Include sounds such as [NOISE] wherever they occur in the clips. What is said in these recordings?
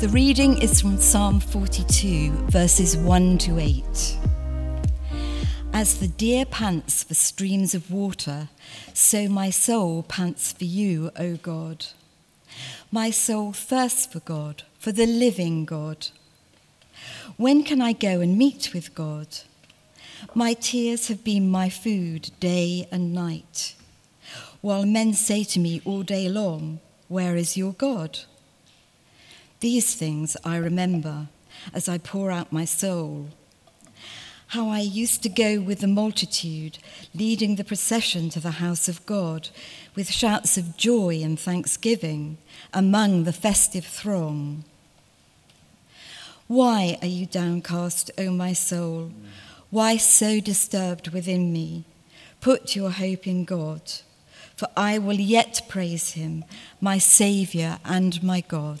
The reading is from Psalm 42, verses 1 to 8. As the deer pants for streams of water, so my soul pants for you, O God. My soul thirsts for God, for the living God. When can I go and meet with God? My tears have been my food day and night, while men say to me all day long, Where is your God? These things I remember as I pour out my soul. How I used to go with the multitude, leading the procession to the house of God, with shouts of joy and thanksgiving among the festive throng. Why are you downcast, O my soul? Why so disturbed within me? Put your hope in God, for I will yet praise him, my Saviour and my God.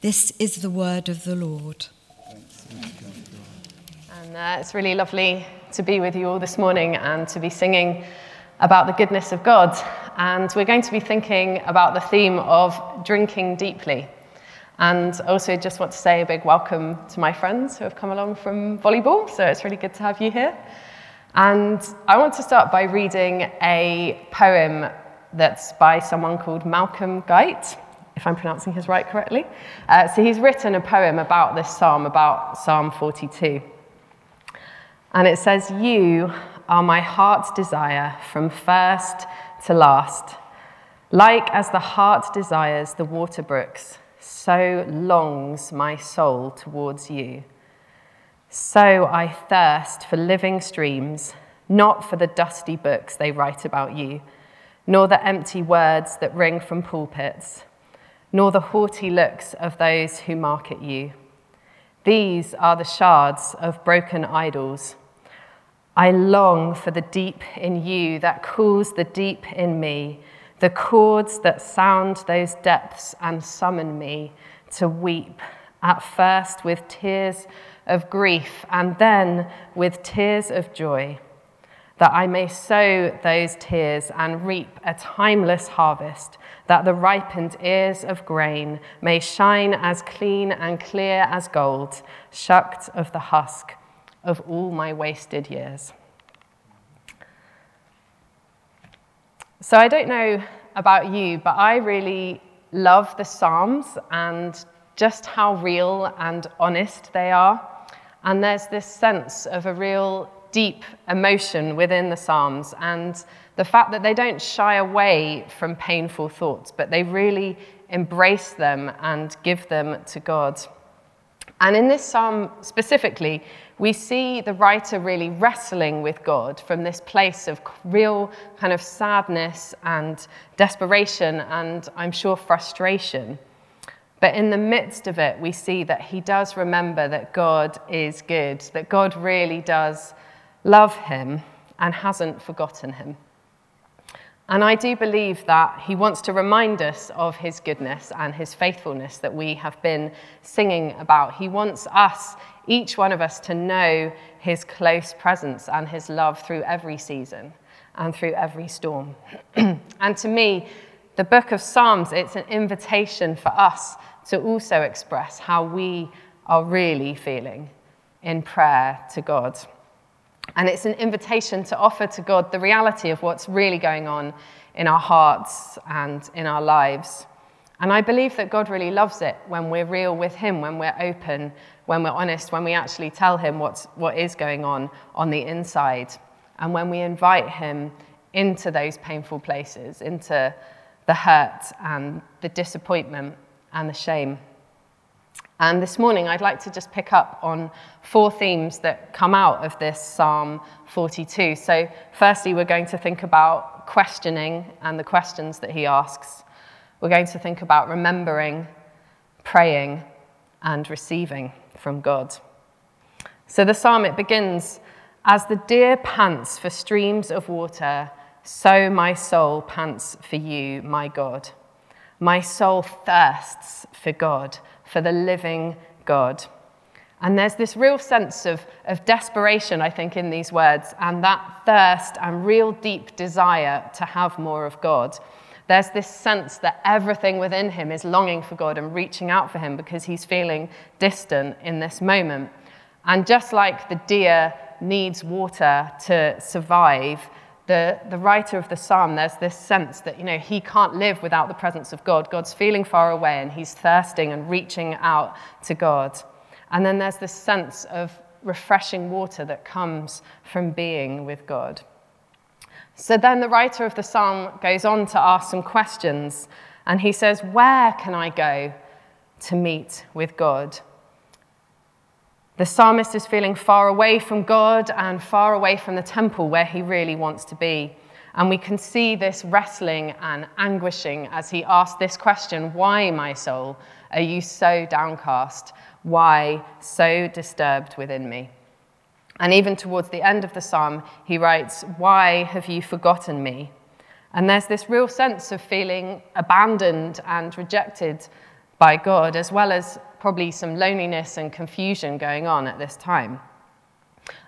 This is the word of the Lord. And uh, it's really lovely to be with you all this morning and to be singing about the goodness of God. And we're going to be thinking about the theme of drinking deeply. And also, just want to say a big welcome to my friends who have come along from volleyball. So it's really good to have you here. And I want to start by reading a poem that's by someone called Malcolm Guite if I'm pronouncing his right correctly. Uh, so he's written a poem about this psalm, about Psalm 42. And it says, You are my heart's desire from first to last. Like as the heart desires the water brooks, so longs my soul towards you. So I thirst for living streams, not for the dusty books they write about you, nor the empty words that ring from pulpits nor the haughty looks of those who market you. These are the shards of broken idols. I long for the deep in you that cools the deep in me, the chords that sound those depths and summon me to weep, at first with tears of grief and then with tears of joy that I may sow those tears and reap a timeless harvest, that the ripened ears of grain may shine as clean and clear as gold, shucked of the husk of all my wasted years. So I don't know about you, but I really love the Psalms and just how real and honest they are. And there's this sense of a real deep emotion within the Psalms and the fact that they don't shy away from painful thoughts, but they really embrace them and give them to God. And in this psalm specifically, we see the writer really wrestling with God from this place of real kind of sadness and desperation and I'm sure frustration. But in the midst of it, we see that he does remember that God is good, that God really does love him and hasn't forgotten him. And I do believe that he wants to remind us of his goodness and his faithfulness that we have been singing about. He wants us, each one of us, to know his close presence and his love through every season and through every storm. [CLEARS THROAT] and to me, the book of Psalms, it's an invitation for us to also express how we are really feeling in prayer to God. And it's an invitation to offer to God the reality of what's really going on in our hearts and in our lives. And I believe that God really loves it when we're real with Him, when we're open, when we're honest, when we actually tell Him what's, what is going on on the inside, and when we invite Him into those painful places, into the hurt and the disappointment and the shame. And this morning, I'd like to just pick up on four themes that come out of this Psalm 42. So, firstly, we're going to think about questioning and the questions that he asks. we're going to think about remembering, praying, and receiving from God. So the psalm it begins as the deer pants for streams of water, so my soul pants for you, my God. My soul thirsts for God, for the living God. And there's this real sense of, of desperation, I think, in these words, and that thirst and real deep desire to have more of God. There's this sense that everything within him is longing for God and reaching out for him because he's feeling distant in this moment. And just like the deer needs water to survive, the, the writer of the psalm, there's this sense that, you know, he can't live without the presence of God. God's feeling far away and he's thirsting and reaching out to God. And then there's this sense of refreshing water that comes from being with God. So then the writer of the psalm goes on to ask some questions, and he says, Where can I go to meet with God? The psalmist is feeling far away from God and far away from the temple where he really wants to be. And we can see this wrestling and anguishing as he asks this question Why, my soul, are you so downcast? Why so disturbed within me? And even towards the end of the psalm, he writes, Why have you forgotten me? And there's this real sense of feeling abandoned and rejected by God, as well as probably some loneliness and confusion going on at this time.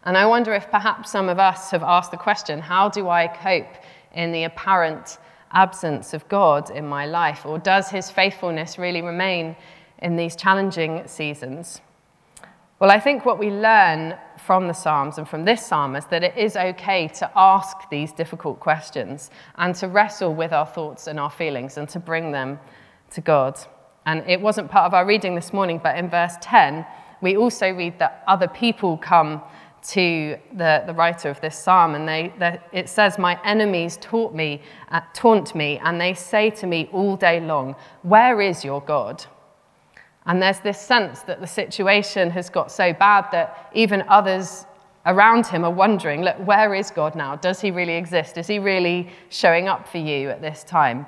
And I wonder if perhaps some of us have asked the question how do I cope in the apparent absence of God in my life? Or does his faithfulness really remain in these challenging seasons? Well, I think what we learn from the Psalms and from this psalm is that it is okay to ask these difficult questions and to wrestle with our thoughts and our feelings and to bring them to God. And it wasn't part of our reading this morning, but in verse 10, we also read that other people come to the, the writer of this psalm, and they, they, it says, My enemies taunt me, uh, taunt me, and they say to me all day long, Where is your God? And there's this sense that the situation has got so bad that even others around him are wondering, look, where is God now? Does he really exist? Is he really showing up for you at this time?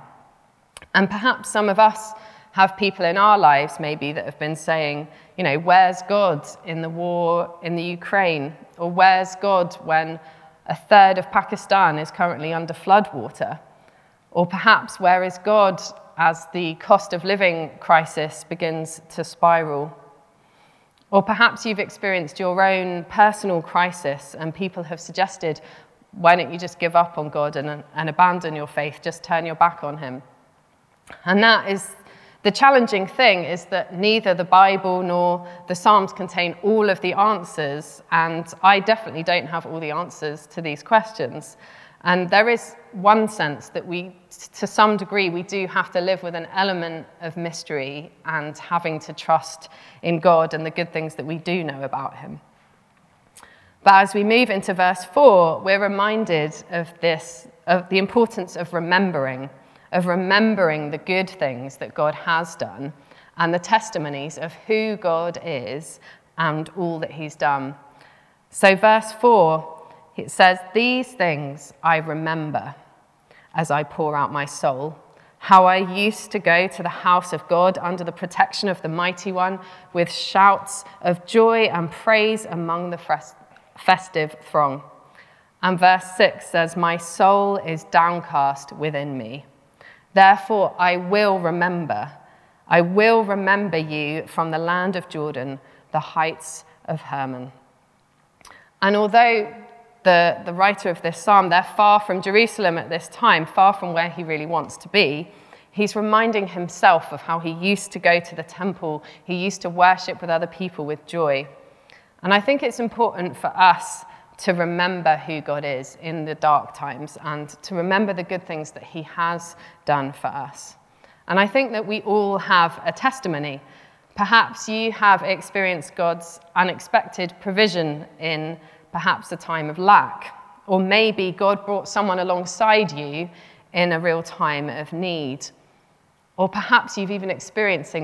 And perhaps some of us have people in our lives maybe that have been saying, you know, where's God in the war in the Ukraine? Or where's God when a third of Pakistan is currently under floodwater? Or perhaps where is God as the cost of living crisis begins to spiral. Or perhaps you've experienced your own personal crisis and people have suggested, why don't you just give up on God and, and abandon your faith, just turn your back on Him? And that is the challenging thing is that neither the Bible nor the Psalms contain all of the answers, and I definitely don't have all the answers to these questions. And there is one sense that we, to some degree, we do have to live with an element of mystery and having to trust in God and the good things that we do know about Him. But as we move into verse 4, we're reminded of this, of the importance of remembering, of remembering the good things that God has done and the testimonies of who God is and all that He's done. So, verse 4 it says, These things I remember as I pour out my soul. How I used to go to the house of God under the protection of the Mighty One with shouts of joy and praise among the festive throng. And verse 6 says, My soul is downcast within me. Therefore, I will remember. I will remember you from the land of Jordan, the heights of Hermon. And although the, the writer of this psalm, they're far from Jerusalem at this time, far from where he really wants to be. He's reminding himself of how he used to go to the temple, he used to worship with other people with joy. And I think it's important for us to remember who God is in the dark times and to remember the good things that he has done for us. And I think that we all have a testimony. Perhaps you have experienced God's unexpected provision in perhaps a time of lack. Or maybe God brought someone alongside you in a real time of need. Or perhaps you've even experienced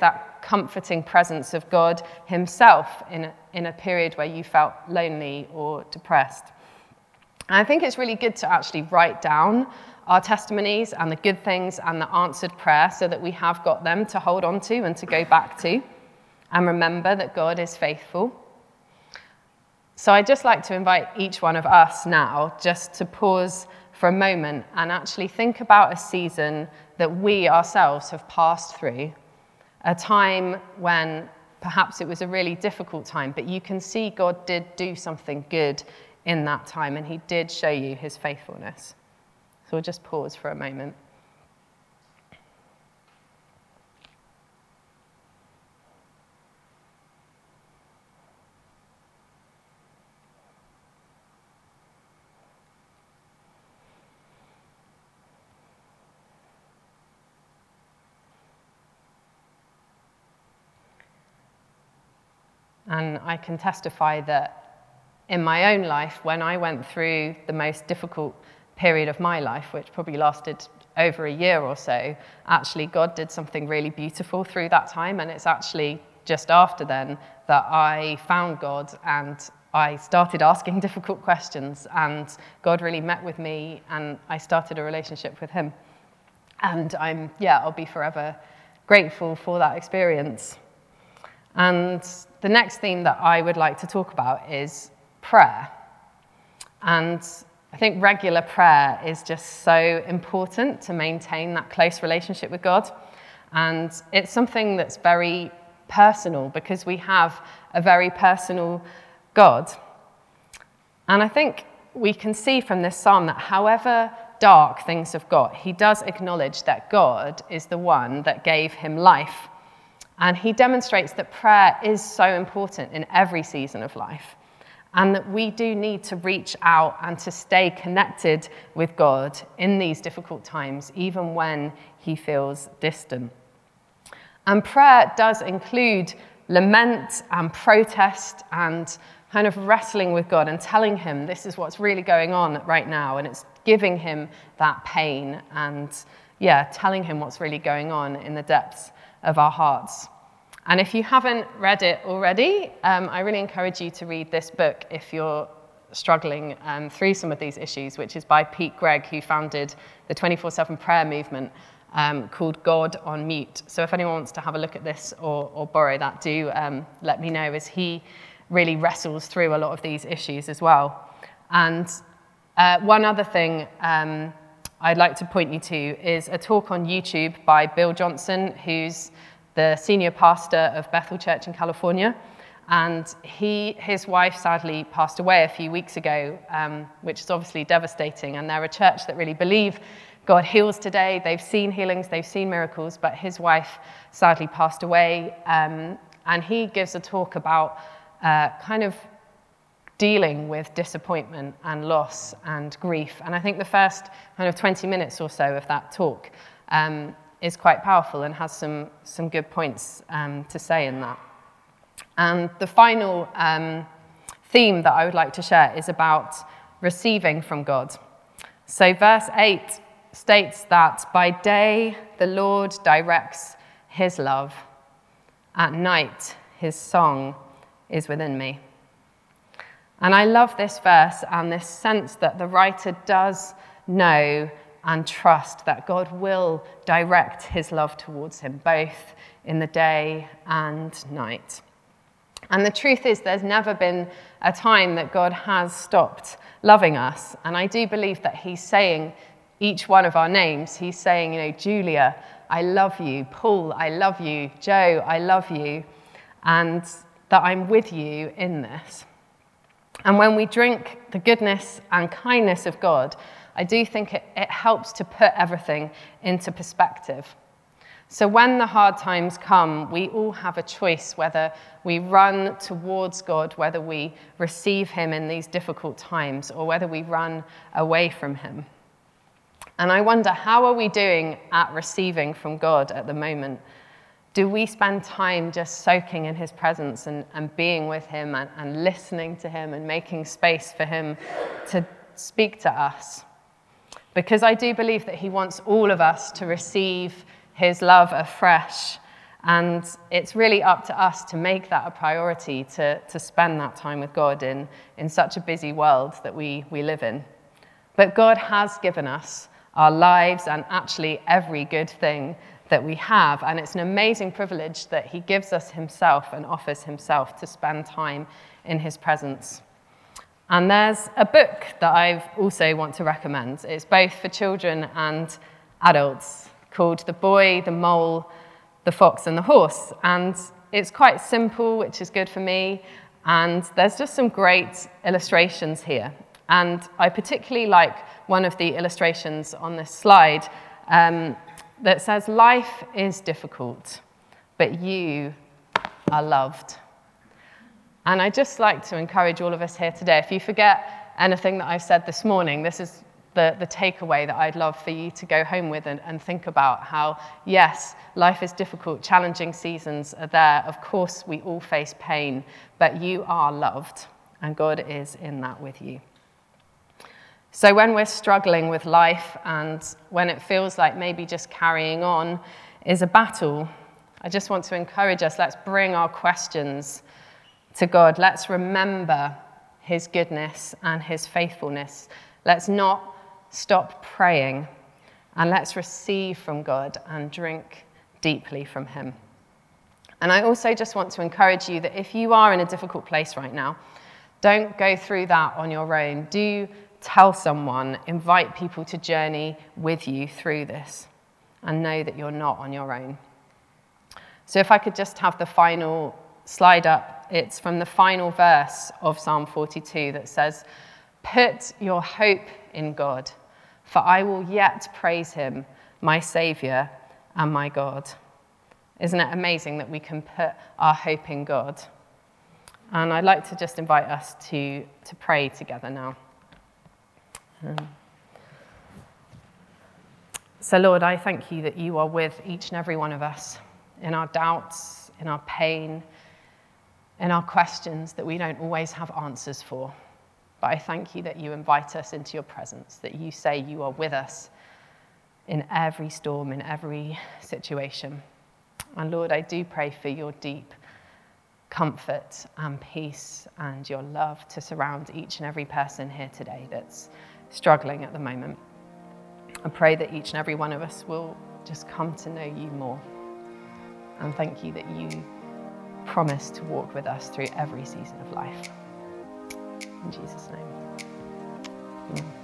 that comforting presence of God Himself in in a period where you felt lonely or depressed. And I think it's really good to actually write down our testimonies and the good things and the answered prayer so that we have got them to hold on to and to go back to and remember that God is faithful. So I'd just like to invite each one of us now just to pause for a moment and actually think about a season that we ourselves have passed through, a time when perhaps it was a really difficult time, but you can see God did do something good in that time and He did show you His faithfulness. So we'll just pause for a moment. And I can testify that in my own life, when I went through the most difficult period of my life, which probably lasted over a year or so, actually, God did something really beautiful through that time. And it's actually just after then that I found God and I started asking [LAUGHS] difficult questions. And God really met with me, and I started a relationship with Him. And I'm, yeah, I'll be forever grateful for that experience. And the next theme that I would like to talk about is prayer. And I think regular prayer is just so important to maintain that close relationship with God. And it's something that's very personal because we have a very personal God. And I think we can see from this psalm that however dark things have got, he does acknowledge that God is the one that gave him life. And he demonstrates that prayer is so important in every season of life and that we do need to reach out and to stay connected with God in these difficult times, even when He feels distant. And prayer does include lament and protest and kind of wrestling with God and telling Him this is what's really going on right now. And it's giving Him that pain and, yeah, telling Him what's really going on in the depths of our hearts. And if you haven't read it already, um, I really encourage you to read this book if you're struggling um, through some of these issues, which is by Pete Greig, who founded the 24 7 prayer movement um, called God on Mute. So if anyone wants to have a look at this or, or borrow that, do um, let me know, as he really wrestles through a lot of these issues as well. And uh, one other thing um, I'd like to point you to is a talk on YouTube by Bill Johnson, who's the senior pastor of Bethel Church in California. And he, his wife sadly passed away a few weeks ago, um, which is obviously devastating. And they're a church that really believe God heals today. They've seen healings, they've seen miracles, but his wife sadly passed away. Um, and he gives a talk about uh, kind of dealing with disappointment and loss and grief. And I think the first kind of 20 minutes or so of that talk um, is quite powerful and has some, some good points um, to say in that. And the final um, theme that I would like to share is about receiving from God. So, verse 8 states that by day the Lord directs his love, at night his song is within me. And I love this verse and this sense that the writer does know and trust that God will direct his love towards him, both in the day and night. And the truth is, there's never been a time that God has stopped loving us. And I do believe that He's saying each one of our names. He's saying, you know, Julia, I love you. Paul, I love you. Joe, I love you. And that I'm with you in this. And when we drink the goodness and kindness of God, I do think it, it helps to put everything into perspective. So when the hard times come, we all have a choice whether we run towards God, whether we receive Him in these difficult times, or whether we run away from Him. And I wonder, how are we doing at receiving from God at the moment? Do we spend time just soaking in His presence and, and being with Him and, and listening to Him and making space for Him to speak to us? because I do believe that He wants all of us to receive His love afresh. And it's really up to us to make that a priority, to, to spend that time with God in, in such a busy world that we, we live in. But God has given us our lives, and actually every good thing that we have. And it's an amazing privilege that He gives us Himself and offers Himself to spend time in His presence. And there's a book that I also want to recommend. It's both for children and adults called The Boy, the Mole, the Fox, and the Horse. And it's quite simple, which is good for me. And there's just some great illustrations here. And I particularly like one of the illustrations on this slide um, that says, Life is difficult, but you are loved. And I'd just like to encourage all of us here today if you forget anything that I've said this morning, this is the, the takeaway that I'd love for you to go home with and, and think about how, yes, life is difficult, challenging seasons are there. Of course, we all face pain, but you are loved, and God is in that with you. So, when we're struggling with life and when it feels like maybe just carrying on is a battle, I just want to encourage us let's bring our questions to God. Let's remember his goodness and his faithfulness. Let's not stop praying and let's receive from God and drink deeply from him. And I also just want to encourage you that if you are in a difficult place right now, don't go through that on your own. Do tell someone, invite people to journey with you through this, and know that you're not on your own. So, if I could just have the final slide up, it's from the final verse of Psalm 42 that says, Put your hope in God, for I will yet praise him, my Saviour and my God. Isn't it amazing that we can put our hope in God? And I'd like to just invite us to, to pray together now. Um, so, Lord, I thank you that you are with each and every one of us in our doubts, in our pain, in our questions that we don't always have answers for. But I thank you that you invite us into your presence, that you say you are with us in every storm, in every situation. And Lord, I do pray for your deep comfort and peace and your love to surround each and every person here today that's struggling at the moment. I pray that each and every one of us will just come to know you more. And thank you that you promise to walk with us through every season of life. In Jesus' name. Amen.